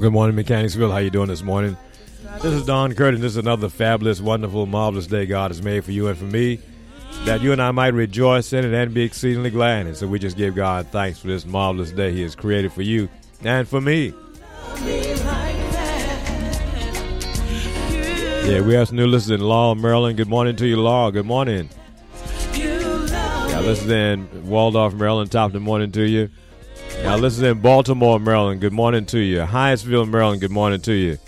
Good morning, Mechanicsville. How you doing this morning? This is Don Curtin. This is another fabulous, wonderful, marvelous day God has made for you and for me that you and I might rejoice in it and be exceedingly glad. And so we just give God thanks for this marvelous day He has created for you and for me. Yeah, we have some new listeners in Law, Maryland. Good morning to you, Law. Good morning. Yeah, listen in Waldorf, Maryland. Top of the morning to you. Now listen in Baltimore, Maryland. Good morning to you. Hyattsville, Maryland. Good morning to you.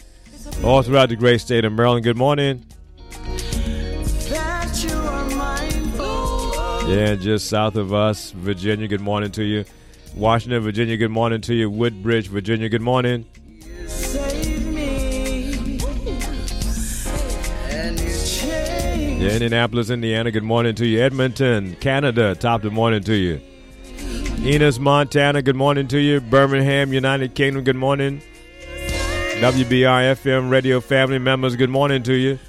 All throughout the great state of Maryland. Good morning. Yeah, just south of us, Virginia. Good morning to you. Washington, Virginia. Good morning to you. Woodbridge, Virginia. Good morning. Yeah, Indianapolis, Indiana. Good morning to you. Edmonton, Canada. Top of the morning to you. Ennis, Montana. Good morning to you. Birmingham, United Kingdom. Good morning. WBR FM radio family members. Good morning to you.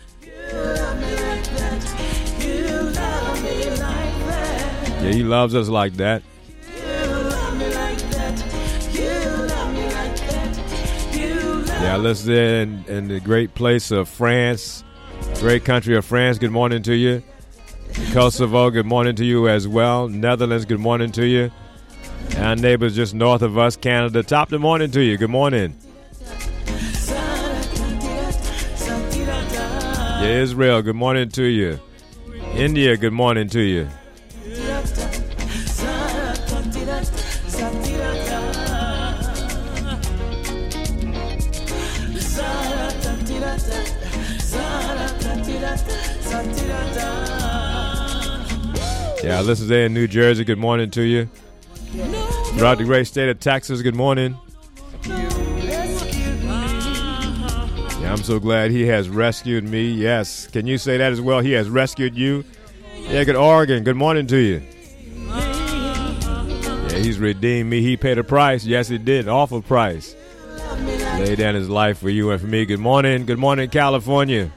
Yeah, he loves us like that. Yeah, listen in, in the great place of France, great country of France. Good morning to you. Kosovo, good morning to you as well. Netherlands, good morning to you. Our neighbors just north of us, Canada. Top the morning to you. Good morning. Yeah, Israel, good morning to you. India, good morning to you. Yeah, listen there in New Jersey. Good morning to you. Throughout the great state of Texas, good morning. Yeah, I'm so glad he has rescued me. Yes. Can you say that as well? He has rescued you. Yeah, good Oregon. Good morning to you. Yeah, he's redeemed me. He paid a price. Yes, he did. Awful price. Laid down his life for you and for me. Good morning. Good morning, California.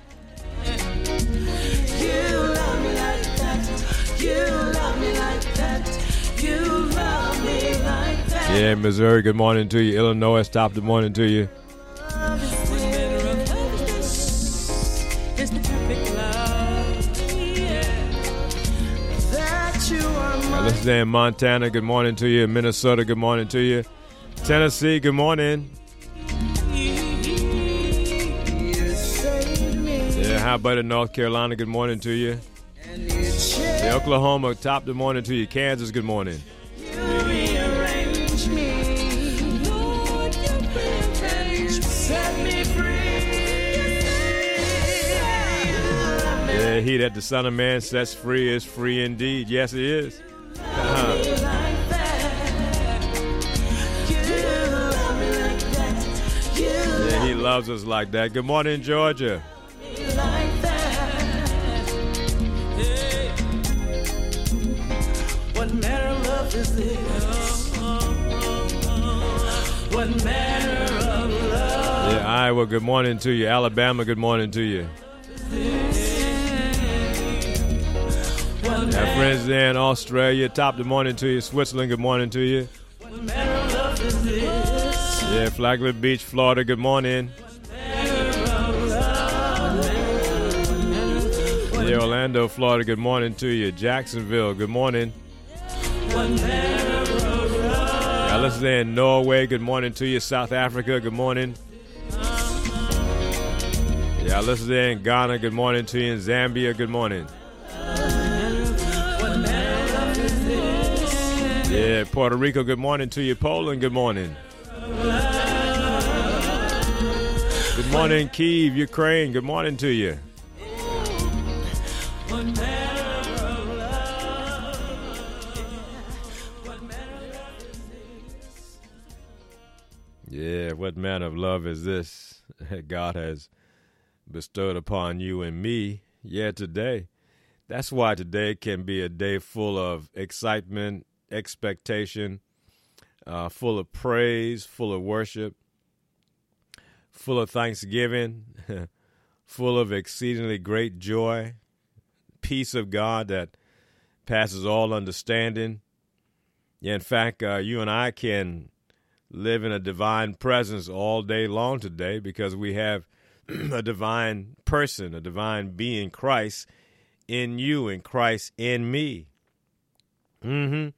Yeah, Missouri, good morning to you. Illinois, top the morning to you. Now, listen in Montana, good morning to you. Minnesota, good morning to you. Tennessee, good morning. Yeah, how about in North Carolina, good morning to you. Yeah, Oklahoma, top the morning to you. Kansas, good morning. Yeah, he that the Son of Man sets free is free indeed. Yes, it is. Uh-huh. Yeah, he loves us like that. Good morning, Georgia. What manner of love is this? What manner of love? Yeah, Iowa, good morning to you. Alabama, good morning to you. Our friends there in Australia, top the morning to you. Switzerland, good morning to you. Yeah, Flagler Beach, Florida, good morning. Yeah, Orlando, Florida, good morning to you. Jacksonville, good morning. Yeah, listen there in Norway, good morning to you. South Africa, good morning. Yeah, listen there in Ghana, good morning to you. In Zambia, good morning. Yeah, Puerto Rico, good morning to you. Poland, good morning. Good morning, Kiev, Ukraine, good morning to you. Yeah, what manner of love is this that God has bestowed upon you and me? Yeah, today. That's why today can be a day full of excitement, expectation, uh, full of praise, full of worship, full of thanksgiving, full of exceedingly great joy, peace of God that passes all understanding. In fact, uh, you and I can live in a divine presence all day long today because we have a divine person, a divine being, Christ in you and Christ in me. Mm-hmm.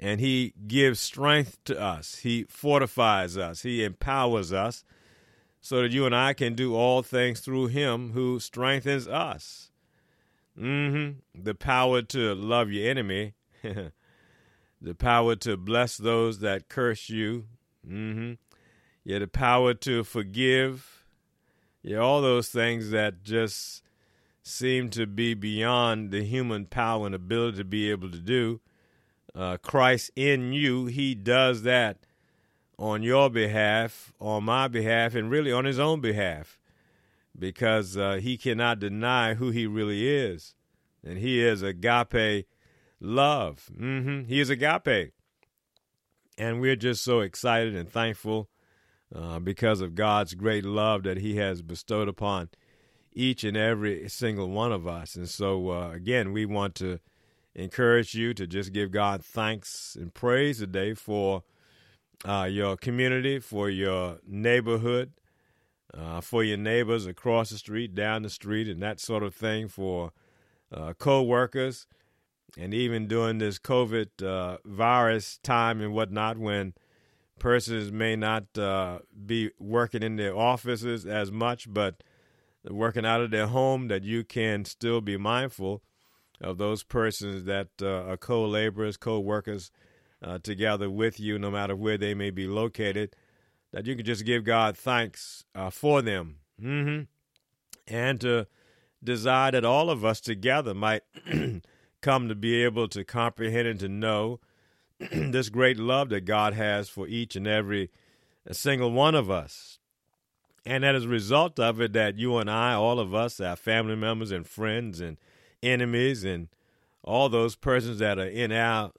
And he gives strength to us. He fortifies us. He empowers us so that you and I can do all things through him who strengthens us. Mm-hmm. The power to love your enemy. the power to bless those that curse you. Mm-hmm. Yeah, the power to forgive. Yeah, all those things that just seem to be beyond the human power and ability to be able to do. Uh, Christ in you, He does that on your behalf, on my behalf, and really on His own behalf, because uh, He cannot deny who He really is, and He is agape love. Mm-hmm. He is agape, and we're just so excited and thankful uh, because of God's great love that He has bestowed upon each and every single one of us. And so, uh, again, we want to encourage you to just give God thanks and praise today for uh, your community, for your neighborhood, uh, for your neighbors across the street, down the street, and that sort of thing, for uh, co workers, and even during this COVID uh, virus time and whatnot, when persons may not uh, be working in their offices as much, but working out of their home, that you can still be mindful of those persons that uh, are co laborers, co workers uh, together with you, no matter where they may be located, that you can just give God thanks uh, for them. Mm-hmm. And to desire that all of us together might come to be able to comprehend and to know this great love that God has for each and every single one of us. And that as a result of it, that you and I, all of us, our family members and friends and enemies and all those persons that are in our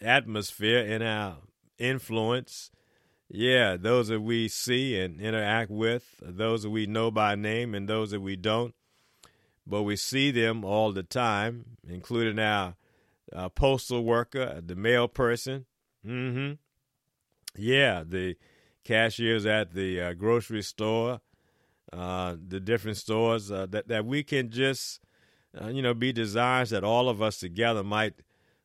atmosphere, in our influence, yeah, those that we see and interact with, those that we know by name and those that we don't, but we see them all the time, including our uh, postal worker, the mail person. Mm-hmm. Yeah, the cashiers at the uh, grocery store, uh, the different stores uh, that that we can just, uh, you know, be desires that all of us together might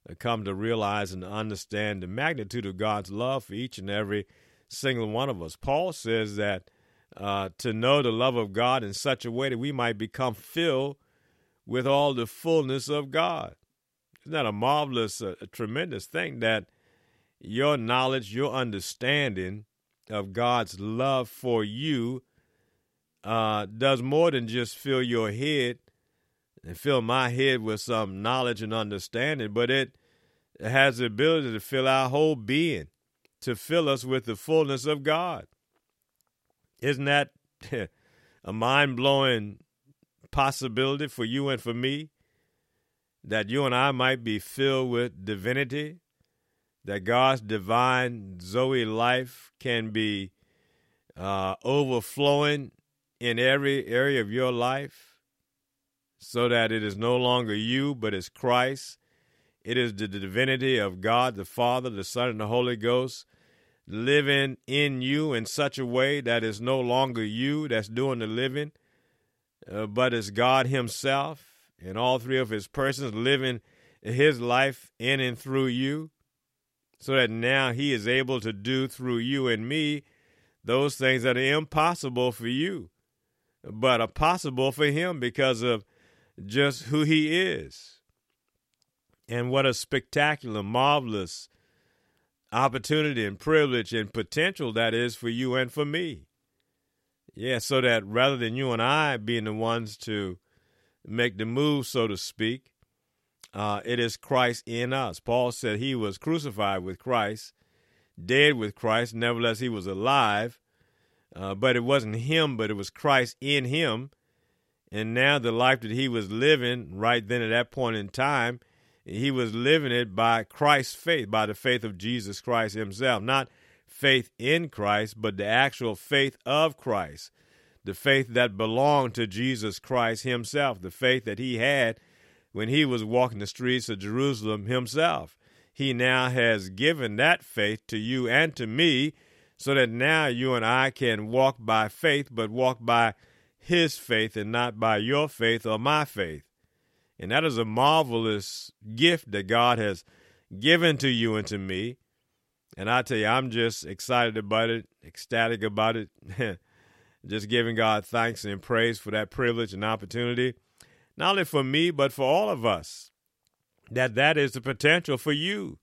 uh, come to realize and understand the magnitude of God's love for each and every single one of us. Paul says that uh, to know the love of God in such a way that we might become filled with all the fullness of God. Isn't that a marvelous, uh, a tremendous thing that your knowledge, your understanding of God's love for you uh, does more than just fill your head and fill my head with some knowledge and understanding, but it has the ability to fill our whole being, to fill us with the fullness of God. Isn't that a mind blowing possibility for you and for me? That you and I might be filled with divinity, that God's divine Zoe life can be uh, overflowing in every area of your life, so that it is no longer you, but it's Christ. It is the divinity of God, the Father, the Son, and the Holy Ghost living in you in such a way that it's no longer you that's doing the living, uh, but it's God Himself and all three of His persons living His life in and through you, so that now He is able to do through you and me those things that are impossible for you, but are possible for Him because of just who He is. And what a spectacular, marvelous, opportunity and privilege and potential that is for you and for me. Yeah, so that rather than you and I being the ones to make the move, so to speak, uh, it is Christ in us. Paul said he was crucified with Christ, dead with Christ, nevertheless he was alive. Uh, but it wasn't him, but it was Christ in him. And now the life that he was living right then at that point in time he was living it by Christ's faith, by the faith of Jesus Christ himself. Not faith in Christ, but the actual faith of Christ. The faith that belonged to Jesus Christ himself, the faith that he had when he was walking the streets of Jerusalem himself. he now has given that faith to you and to me so that now you and I can walk by faith, but walk by his faith and not by your faith or my faith. And that is a marvelous gift that God has given to you and to me. And I tell you, I'm just excited about it, ecstatic about it, just giving God thanks and praise for that privilege and opportunity, not only for me, but for all of us. That that is the potential for you.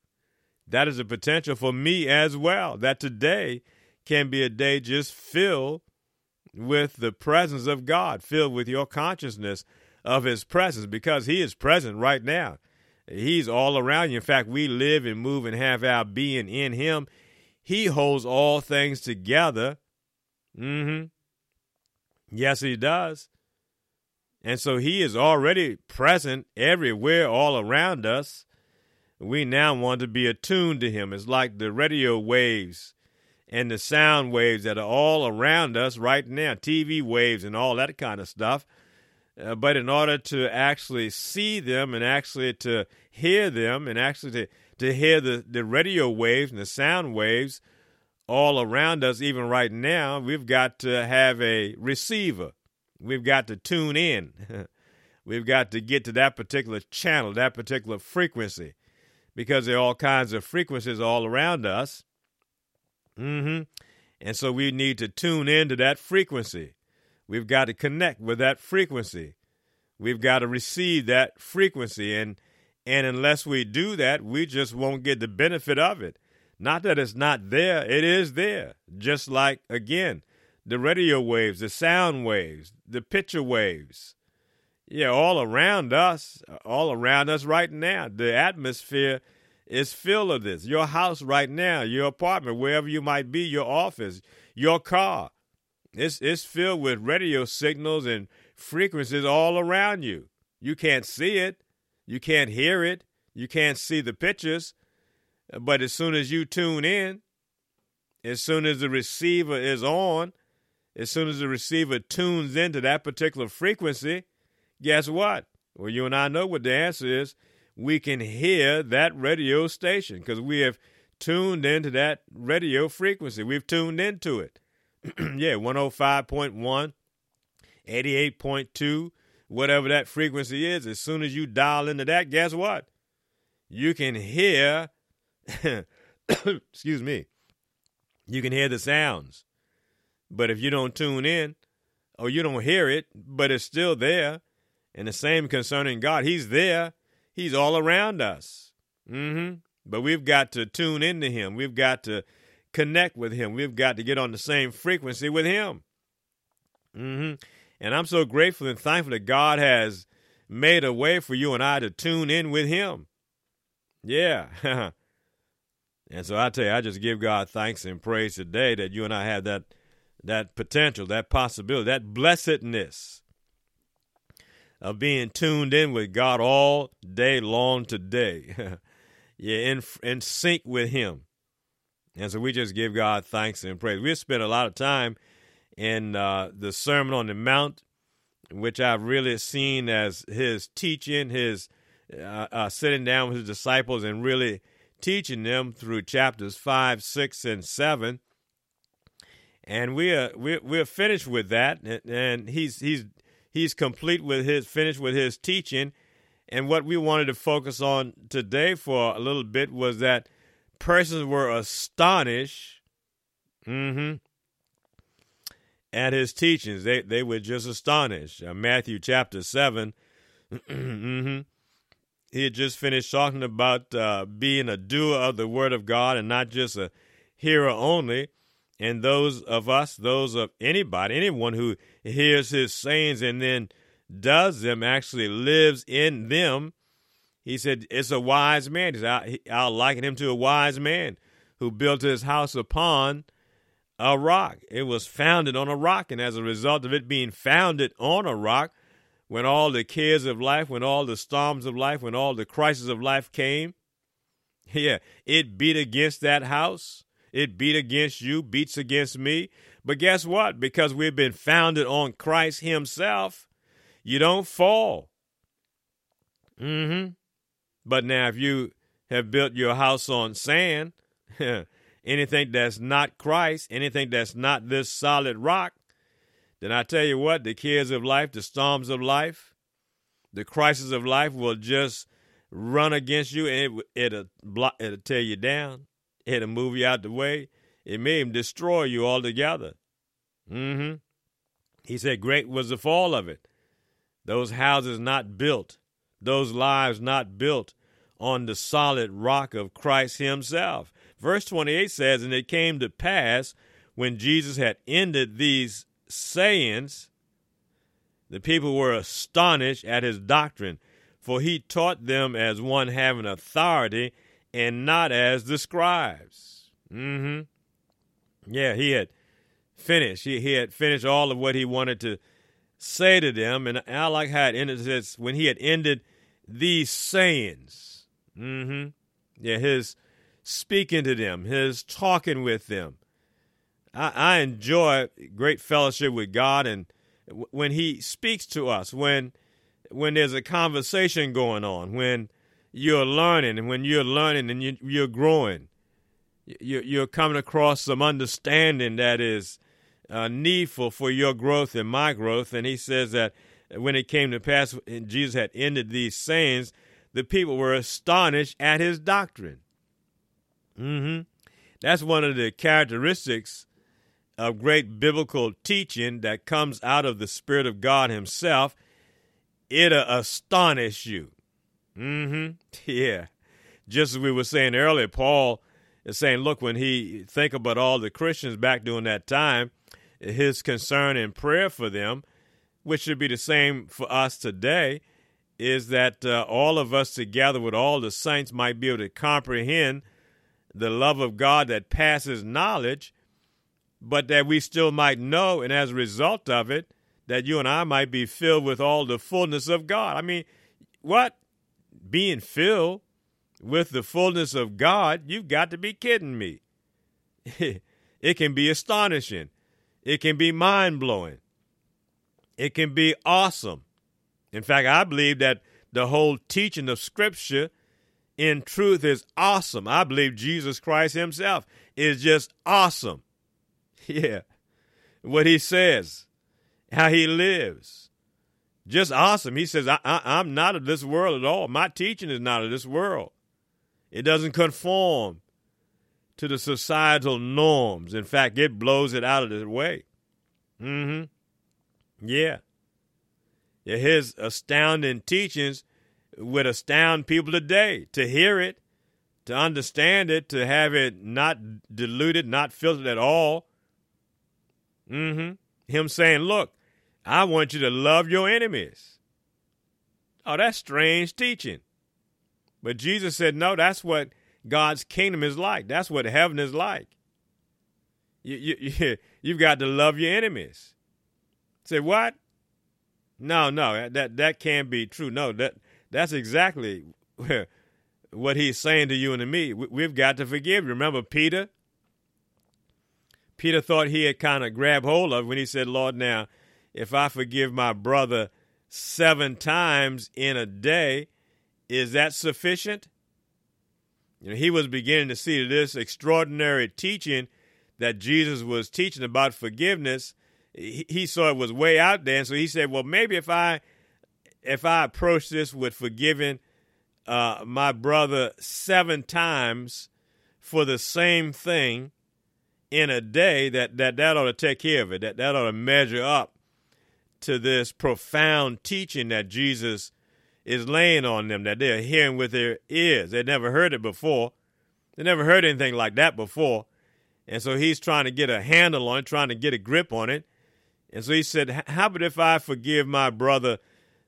That is the potential for me as well. That today can be a day just filled with the presence of God, filled with your consciousness of His presence, because He is present right now. He's all around you. In fact, we live and move and have our being in Him. He holds all things together. Mm-hmm. Yes, He does. And so He is already present everywhere, all around us. We now want to be attuned to Him. It's like the radio waves and the sound waves that are all around us right now, TV waves and all that kind of stuff. Uh, but in order to actually see them and actually to hear them and actually to, to hear the, the radio waves and the sound waves all around us, even right now, we've got to have a receiver. We've got to tune in. we've got to get to that particular channel, that particular frequency, because there are all kinds of frequencies all around us. Mm-hmm. And so we need to tune into that frequency. We've got to connect with that frequency. We've got to receive that frequency. And and unless we do that, we just won't get the benefit of it. Not that it's not there, it is there. Just like again, the radio waves, the sound waves, the picture waves. Yeah, all around us, all around us right now. The atmosphere is filled of this. Your house right now, your apartment, wherever you might be, your office, your car. It's it's filled with radio signals and frequencies all around you. You can't see it, you can't hear it, you can't see the pictures, but as soon as you tune in, as soon as the receiver is on, as soon as the receiver tunes into that particular frequency, guess what? Well, you and I know what the answer is. We can hear that radio station because we have tuned into that radio frequency. We've tuned into it. yeah, 105.1, 88.2, whatever that frequency is. As soon as you dial into that, guess what? You can hear, excuse me, you can hear the sounds. But if you don't tune in or you don't hear it, but it's still there, and the same concerning God, He's there, He's all around us. Mm-hmm. But we've got to tune into Him. We've got to connect with Him. We've got to get on the same frequency with Him. Mm-hmm. And I'm so grateful and thankful that God has made a way for you and I to tune in with Him. Yeah. and so I tell you, I just give God thanks and praise today that you and I have that that potential, that possibility, that blessedness of being tuned in with God all day long today. yeah, in in sync with Him. And so we just give God thanks and praise. We've spent a lot of time in uh, the Sermon on the Mount, which I've really seen as his teaching, his uh, uh, sitting down with his disciples and really teaching them through chapters five, six, and seven. And we are we're, we're finished with that, and, and he's he's he's complete with his finished with his teaching. And what we wanted to focus on today for a little bit was that persons were astonished mm-hmm, at his teachings. They they were just astonished. Uh, Matthew chapter 7 mm-hmm, he had just finished talking about uh, being a doer of the word of God and not just a hearer only. And those of us, those of anybody, anyone who hears his sayings and then does them, actually lives in them. He said, It's a wise man. Said, I'll liken him to a wise man who built his house upon a rock. It was founded on a rock. And as a result of it being founded on a rock, when all the cares of life, when all the storms of life, when all the crises of life came, yeah, it beat against that house. It beat against you, beats against me. But guess what? Because we've been founded on Christ Himself, you don't fall. Mm-hmm. But now, if you have built your house on sand, anything that's not Christ, anything that's not this solid rock, then I tell you what, the cares of life, the storms of life, the crisis of life will just run against you and it, it'll, block, it'll tear you down. It'll move you out the way. It may even destroy you altogether. Mm-hmm. He said, Great was the fall of it. Those houses not built, those lives not built on the solid rock of Christ Himself. Verse 28 says, And it came to pass when Jesus had ended these sayings, the people were astonished at his doctrine, for he taught them as one having authority and not as the scribes. Mm-hmm. Yeah, he had finished. He, he had finished all of what he wanted to say to them. And I like how it ended. It says, when he had ended these sayings. Mm-hmm. Yeah, his speaking to them, his talking with them. I, I enjoy great fellowship with God, and when He speaks to us, when when there's a conversation going on, when you're learning, and when you're learning and you, you're growing, you're, coming across some understanding that is uh, needful for your growth and my growth. And He says that when it came to pass, and Jesus had ended these sayings, the people were astonished at His doctrine. Mm-hmm. That's one of the characteristics of great biblical teaching that comes out of the Spirit of God Himself, it'll astonish you. Mm-hmm. Yeah. Just as we were saying earlier, Paul is saying, look, when he think about all the Christians back during that time, his concern and prayer for them, which should be the same for us today, is that uh, all of us together with all the saints might be able to comprehend the love of God that passes knowledge but that we still might know, and as a result of it, that you and I might be filled with all the fullness of God. I mean, what? Being filled with the fullness of God, you've got to be kidding me. it can be astonishing, it can be mind blowing, it can be awesome. In fact, I believe that the whole teaching of Scripture in truth is awesome. I believe Jesus Christ Himself is just awesome. Yeah. What he says, how he lives. Just awesome. He says, I, I, am not of this world at all. My teaching is not of this world. It doesn't conform to the societal norms. In fact, it blows it out of the way. Mm hmm. Yeah. yeah. His astounding teachings would astound people today to hear it, to understand it, to have it not diluted, not filtered at all Mm-hmm. Him saying, Look, I want you to love your enemies. Oh, that's strange teaching. But Jesus said, No, that's what God's kingdom is like. That's what heaven is like. You, you, you, have got to love your enemies. Say, what? No, no, that, that can't be true. No, that, that's exactly what he's saying to you and to me. We've got to forgive. Remember Peter? Peter thought he had kind of grabbed hold of when he said, Lord, now, if I forgive my brother seven times in a day, is that sufficient? You know, he was beginning to see this extraordinary teaching that Jesus was teaching about forgiveness. He, he saw it was way out there, and so he said, "Well, maybe if I if I approach this with forgiving uh, my brother seven times for the same thing, in a day that that that ought to take care of it that that ought to measure up to this profound teaching that Jesus is laying on them that they're hearing with their ears. They never heard it before. They never heard anything like that before. And so he's trying to get a handle on it trying to get a grip on it. And so he said how about if I forgive my brother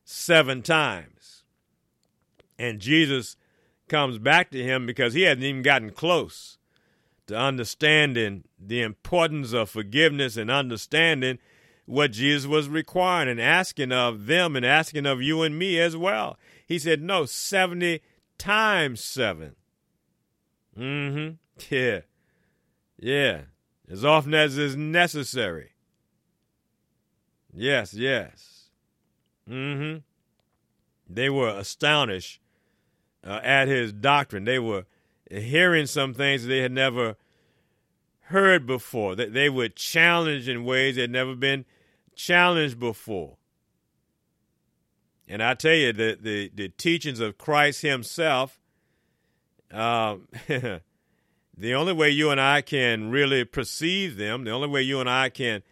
seven times? And Jesus comes back to him because he hadn't even gotten close to understanding the importance of forgiveness and understanding what Jesus was requiring and asking of them and asking of you and me as well. He said, no, 70 times 7. Mm-hmm. Yeah. Yeah. As often as is necessary. Yes, yes. Mm-hmm. They were astonished uh, at his doctrine. They were hearing some things they had never heard before. That they were challenged in ways that had never been challenged before. And I tell you, the the, the teachings of Christ Himself, um, the only way you and I can really perceive them, the only way you and I can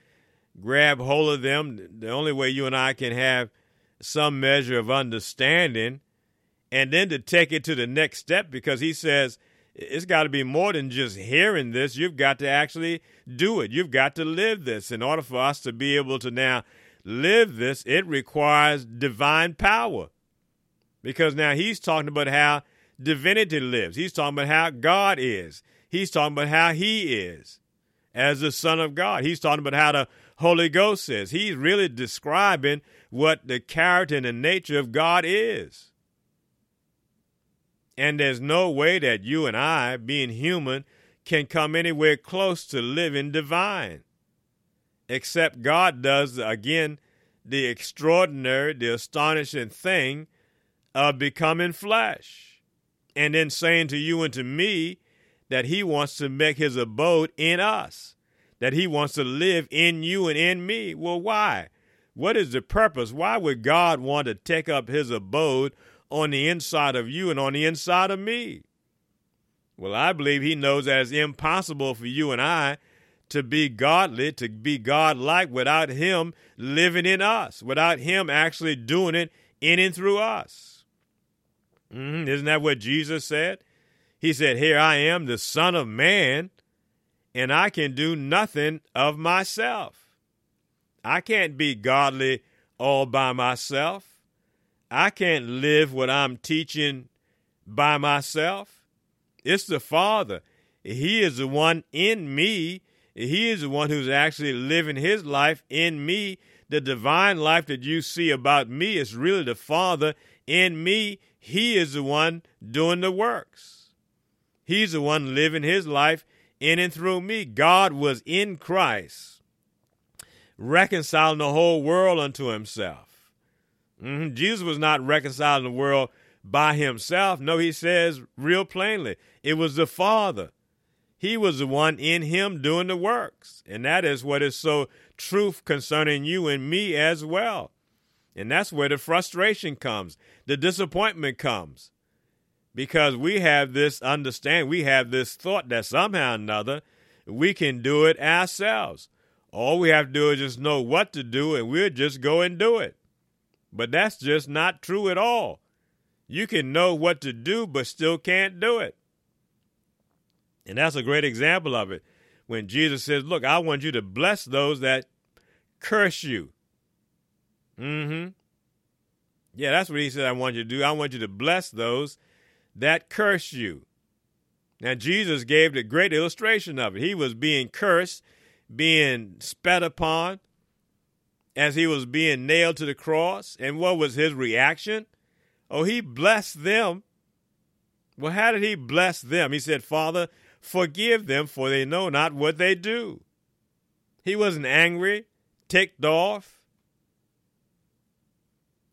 grab hold of them, the only way you and I can have some measure of understanding, and then to take it to the next step, because He says it's got to be more than just hearing this. You've got to actually do it. You've got to live this. In order for us to be able to now live this, it requires divine power. Because now he's talking about how divinity lives. He's talking about how God is. He's talking about how he is as the Son of God. He's talking about how the Holy Ghost is. He's really describing what the character and the nature of God is. And there's no way that you and I, being human, can come anywhere close to living divine. Except God does, again, the extraordinary, the astonishing thing of becoming flesh. And then saying to you and to me that He wants to make His abode in us, that He wants to live in you and in me. Well, why? What is the purpose? Why would God want to take up His abode on the inside of you and on the inside of me? Well, I believe he knows that it's impossible for you and I to be godly, to be godlike without him living in us, without him actually doing it in and through us. Mm-hmm. Isn't that what Jesus said? He said, Here I am, the Son of Man, and I can do nothing of myself. I can't be godly all by myself. I can't live what I'm teaching by myself. It's the Father. He is the one in me. He is the one who's actually living his life in me. The divine life that you see about me is really the Father in me. He is the one doing the works. He's the one living his life in and through me. God was in Christ, reconciling the whole world unto himself. Mm-hmm. Jesus was not reconciling the world by himself. No, he says real plainly, it was the Father. He was the one in him doing the works. And that is what is so truth concerning you and me as well. And that's where the frustration comes, the disappointment comes. Because we have this understanding, we have this thought that somehow or another we can do it ourselves. All we have to do is just know what to do and we'll just go and do it. But that's just not true at all. You can know what to do, but still can't do it. And that's a great example of it. When Jesus says, Look, I want you to bless those that curse you. Mm hmm. Yeah, that's what he said I want you to do. I want you to bless those that curse you. Now, Jesus gave the great illustration of it. He was being cursed, being spat upon, as he was being nailed to the cross. And what was his reaction? Oh, he blessed them. Well, how did he bless them? He said, Father, forgive them, for they know not what they do. He wasn't angry, ticked off.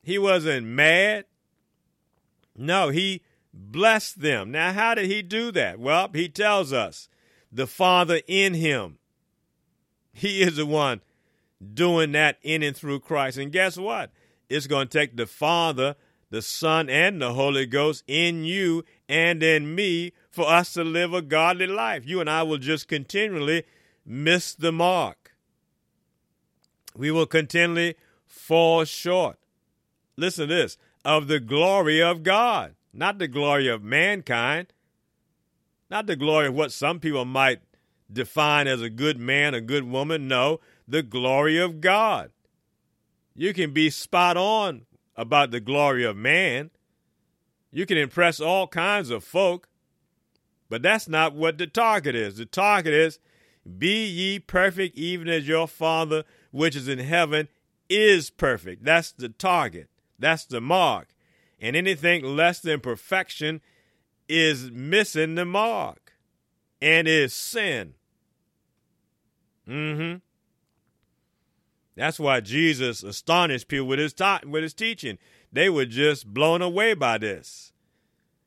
He wasn't mad. No, he blessed them. Now, how did he do that? Well, he tells us the Father in him. He is the one doing that in and through Christ. And guess what? It's going to take the Father, the Son, and the Holy Ghost in you and in me for us to live a godly life. You and I will just continually miss the mark. We will continually fall short. Listen to this of the glory of God, not the glory of mankind, not the glory of what some people might define as a good man, a good woman. No, the glory of God. You can be spot on about the glory of man. You can impress all kinds of folk, but that's not what the target is. The target is be ye perfect, even as your Father which is in heaven is perfect. That's the target. That's the mark. And anything less than perfection is missing the mark and is sin. Mm-hmm. That's why Jesus astonished people with his ta- with his teaching. They were just blown away by this.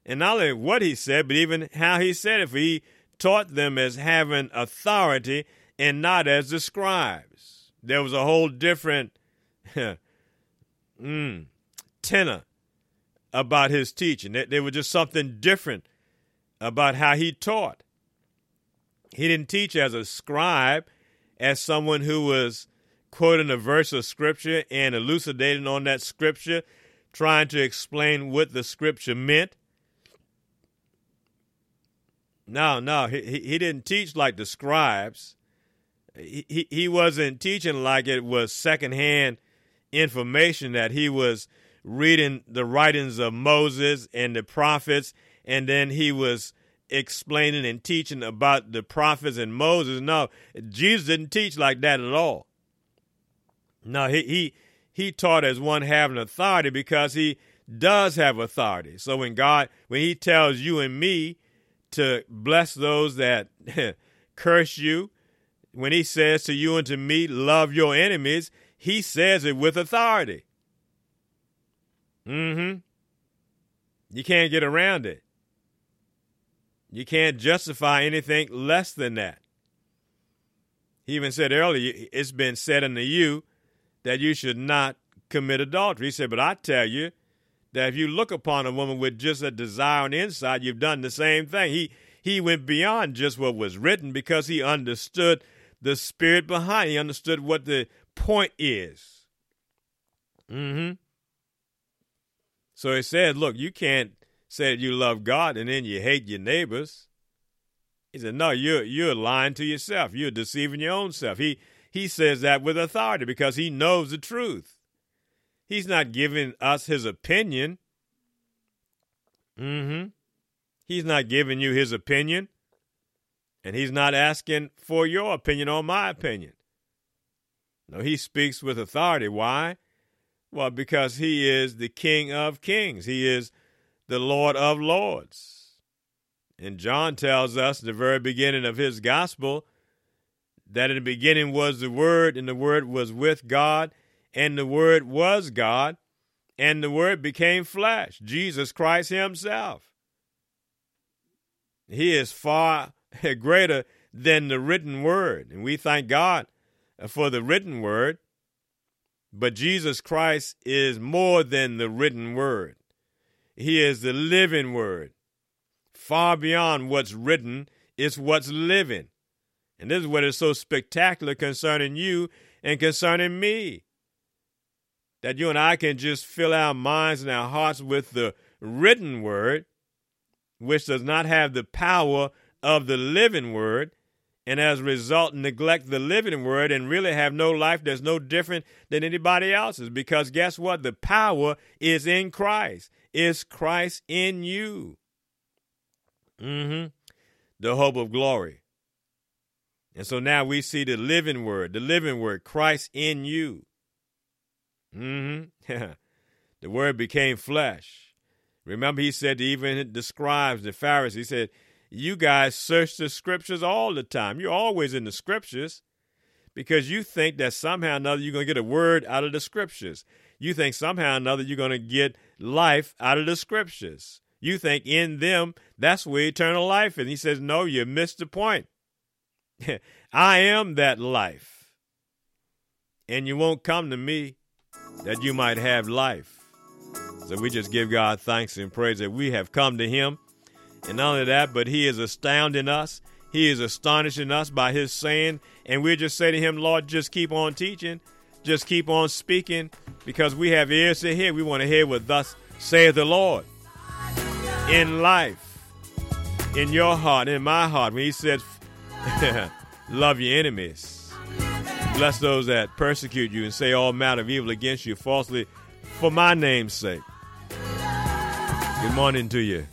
And not only what he said, but even how he said it. For he taught them as having authority and not as the scribes. There was a whole different mm, tenor about his teaching. There, there was just something different about how he taught. He didn't teach as a scribe, as someone who was quoting a verse of scripture and elucidating on that scripture, trying to explain what the scripture meant. No, no, he, he didn't teach like the scribes. He, he, wasn't teaching like it was secondhand information that he was reading the writings of Moses and the prophets, and then he was explaining and teaching about the prophets and Moses. No, Jesus didn't teach like that at all. No, he he he taught as one having authority because he does have authority. So when God, when he tells you and me to bless those that curse you, when he says to you and to me, love your enemies, he says it with authority. Mm-hmm. You can't get around it. You can't justify anything less than that. He even said earlier, it's been said unto you that you should not commit adultery. He said, but I tell you that if you look upon a woman with just a desire on the inside, you've done the same thing. He he went beyond just what was written because he understood the spirit behind. He understood what the point is. Mm-hmm. So he said, look, you can't say you love God and then you hate your neighbors. He said, no, you're you're lying to yourself. You're deceiving your own self. He he says that with authority because he knows the truth. He's not giving us his opinion. Mm-hmm. He's not giving you his opinion. And he's not asking for your opinion or my opinion. No, he speaks with authority. Why? Well, because he is the King of kings. He is the Lord of lords. And John tells us in the very beginning of his gospel that in the beginning was the Word, and the Word was with God, and the Word was God, and the Word became flesh, Jesus Christ Himself. He is far greater than the written Word, and we thank God uh, for the written Word. But Jesus Christ is more than the written Word, He is the living Word. Far beyond what's written is what's living. And this is what is so spectacular concerning you and concerning me. That you and I can just fill our minds and our hearts with the written word, which does not have the power of the living word, and as a result, neglect the living word and really have no life that's no different than anybody else's. Because guess what? The power is in Christ. Is Christ in you? Mm-hmm. The hope of glory. And so now we see the living word, the living word, Christ in you. Mm-hmm. the word became flesh. Remember, he said to even the scribes, the Pharisees, he said, You guys search the scriptures all the time. You're always in the scriptures because you think that somehow or another you're going to get a word out of the scriptures. You think somehow or another you're going to get life out of the scriptures. You think in them that's where eternal life is. And he says, No, you missed the point. I am that life. And you won't come to me that you might have life. So we just give God thanks and praise that we have come to Him. And not only that, but He is astounding us. He is astonishing us by His saying. And we just say to Him, Lord, just keep on teaching. Just keep on speaking because we have ears to hear. We want to hear what thus saith the Lord. In life, in your heart, in my heart, when He said, Love your enemies. Bless those that persecute you and say all manner of evil against you falsely for my name's sake. Good morning to you.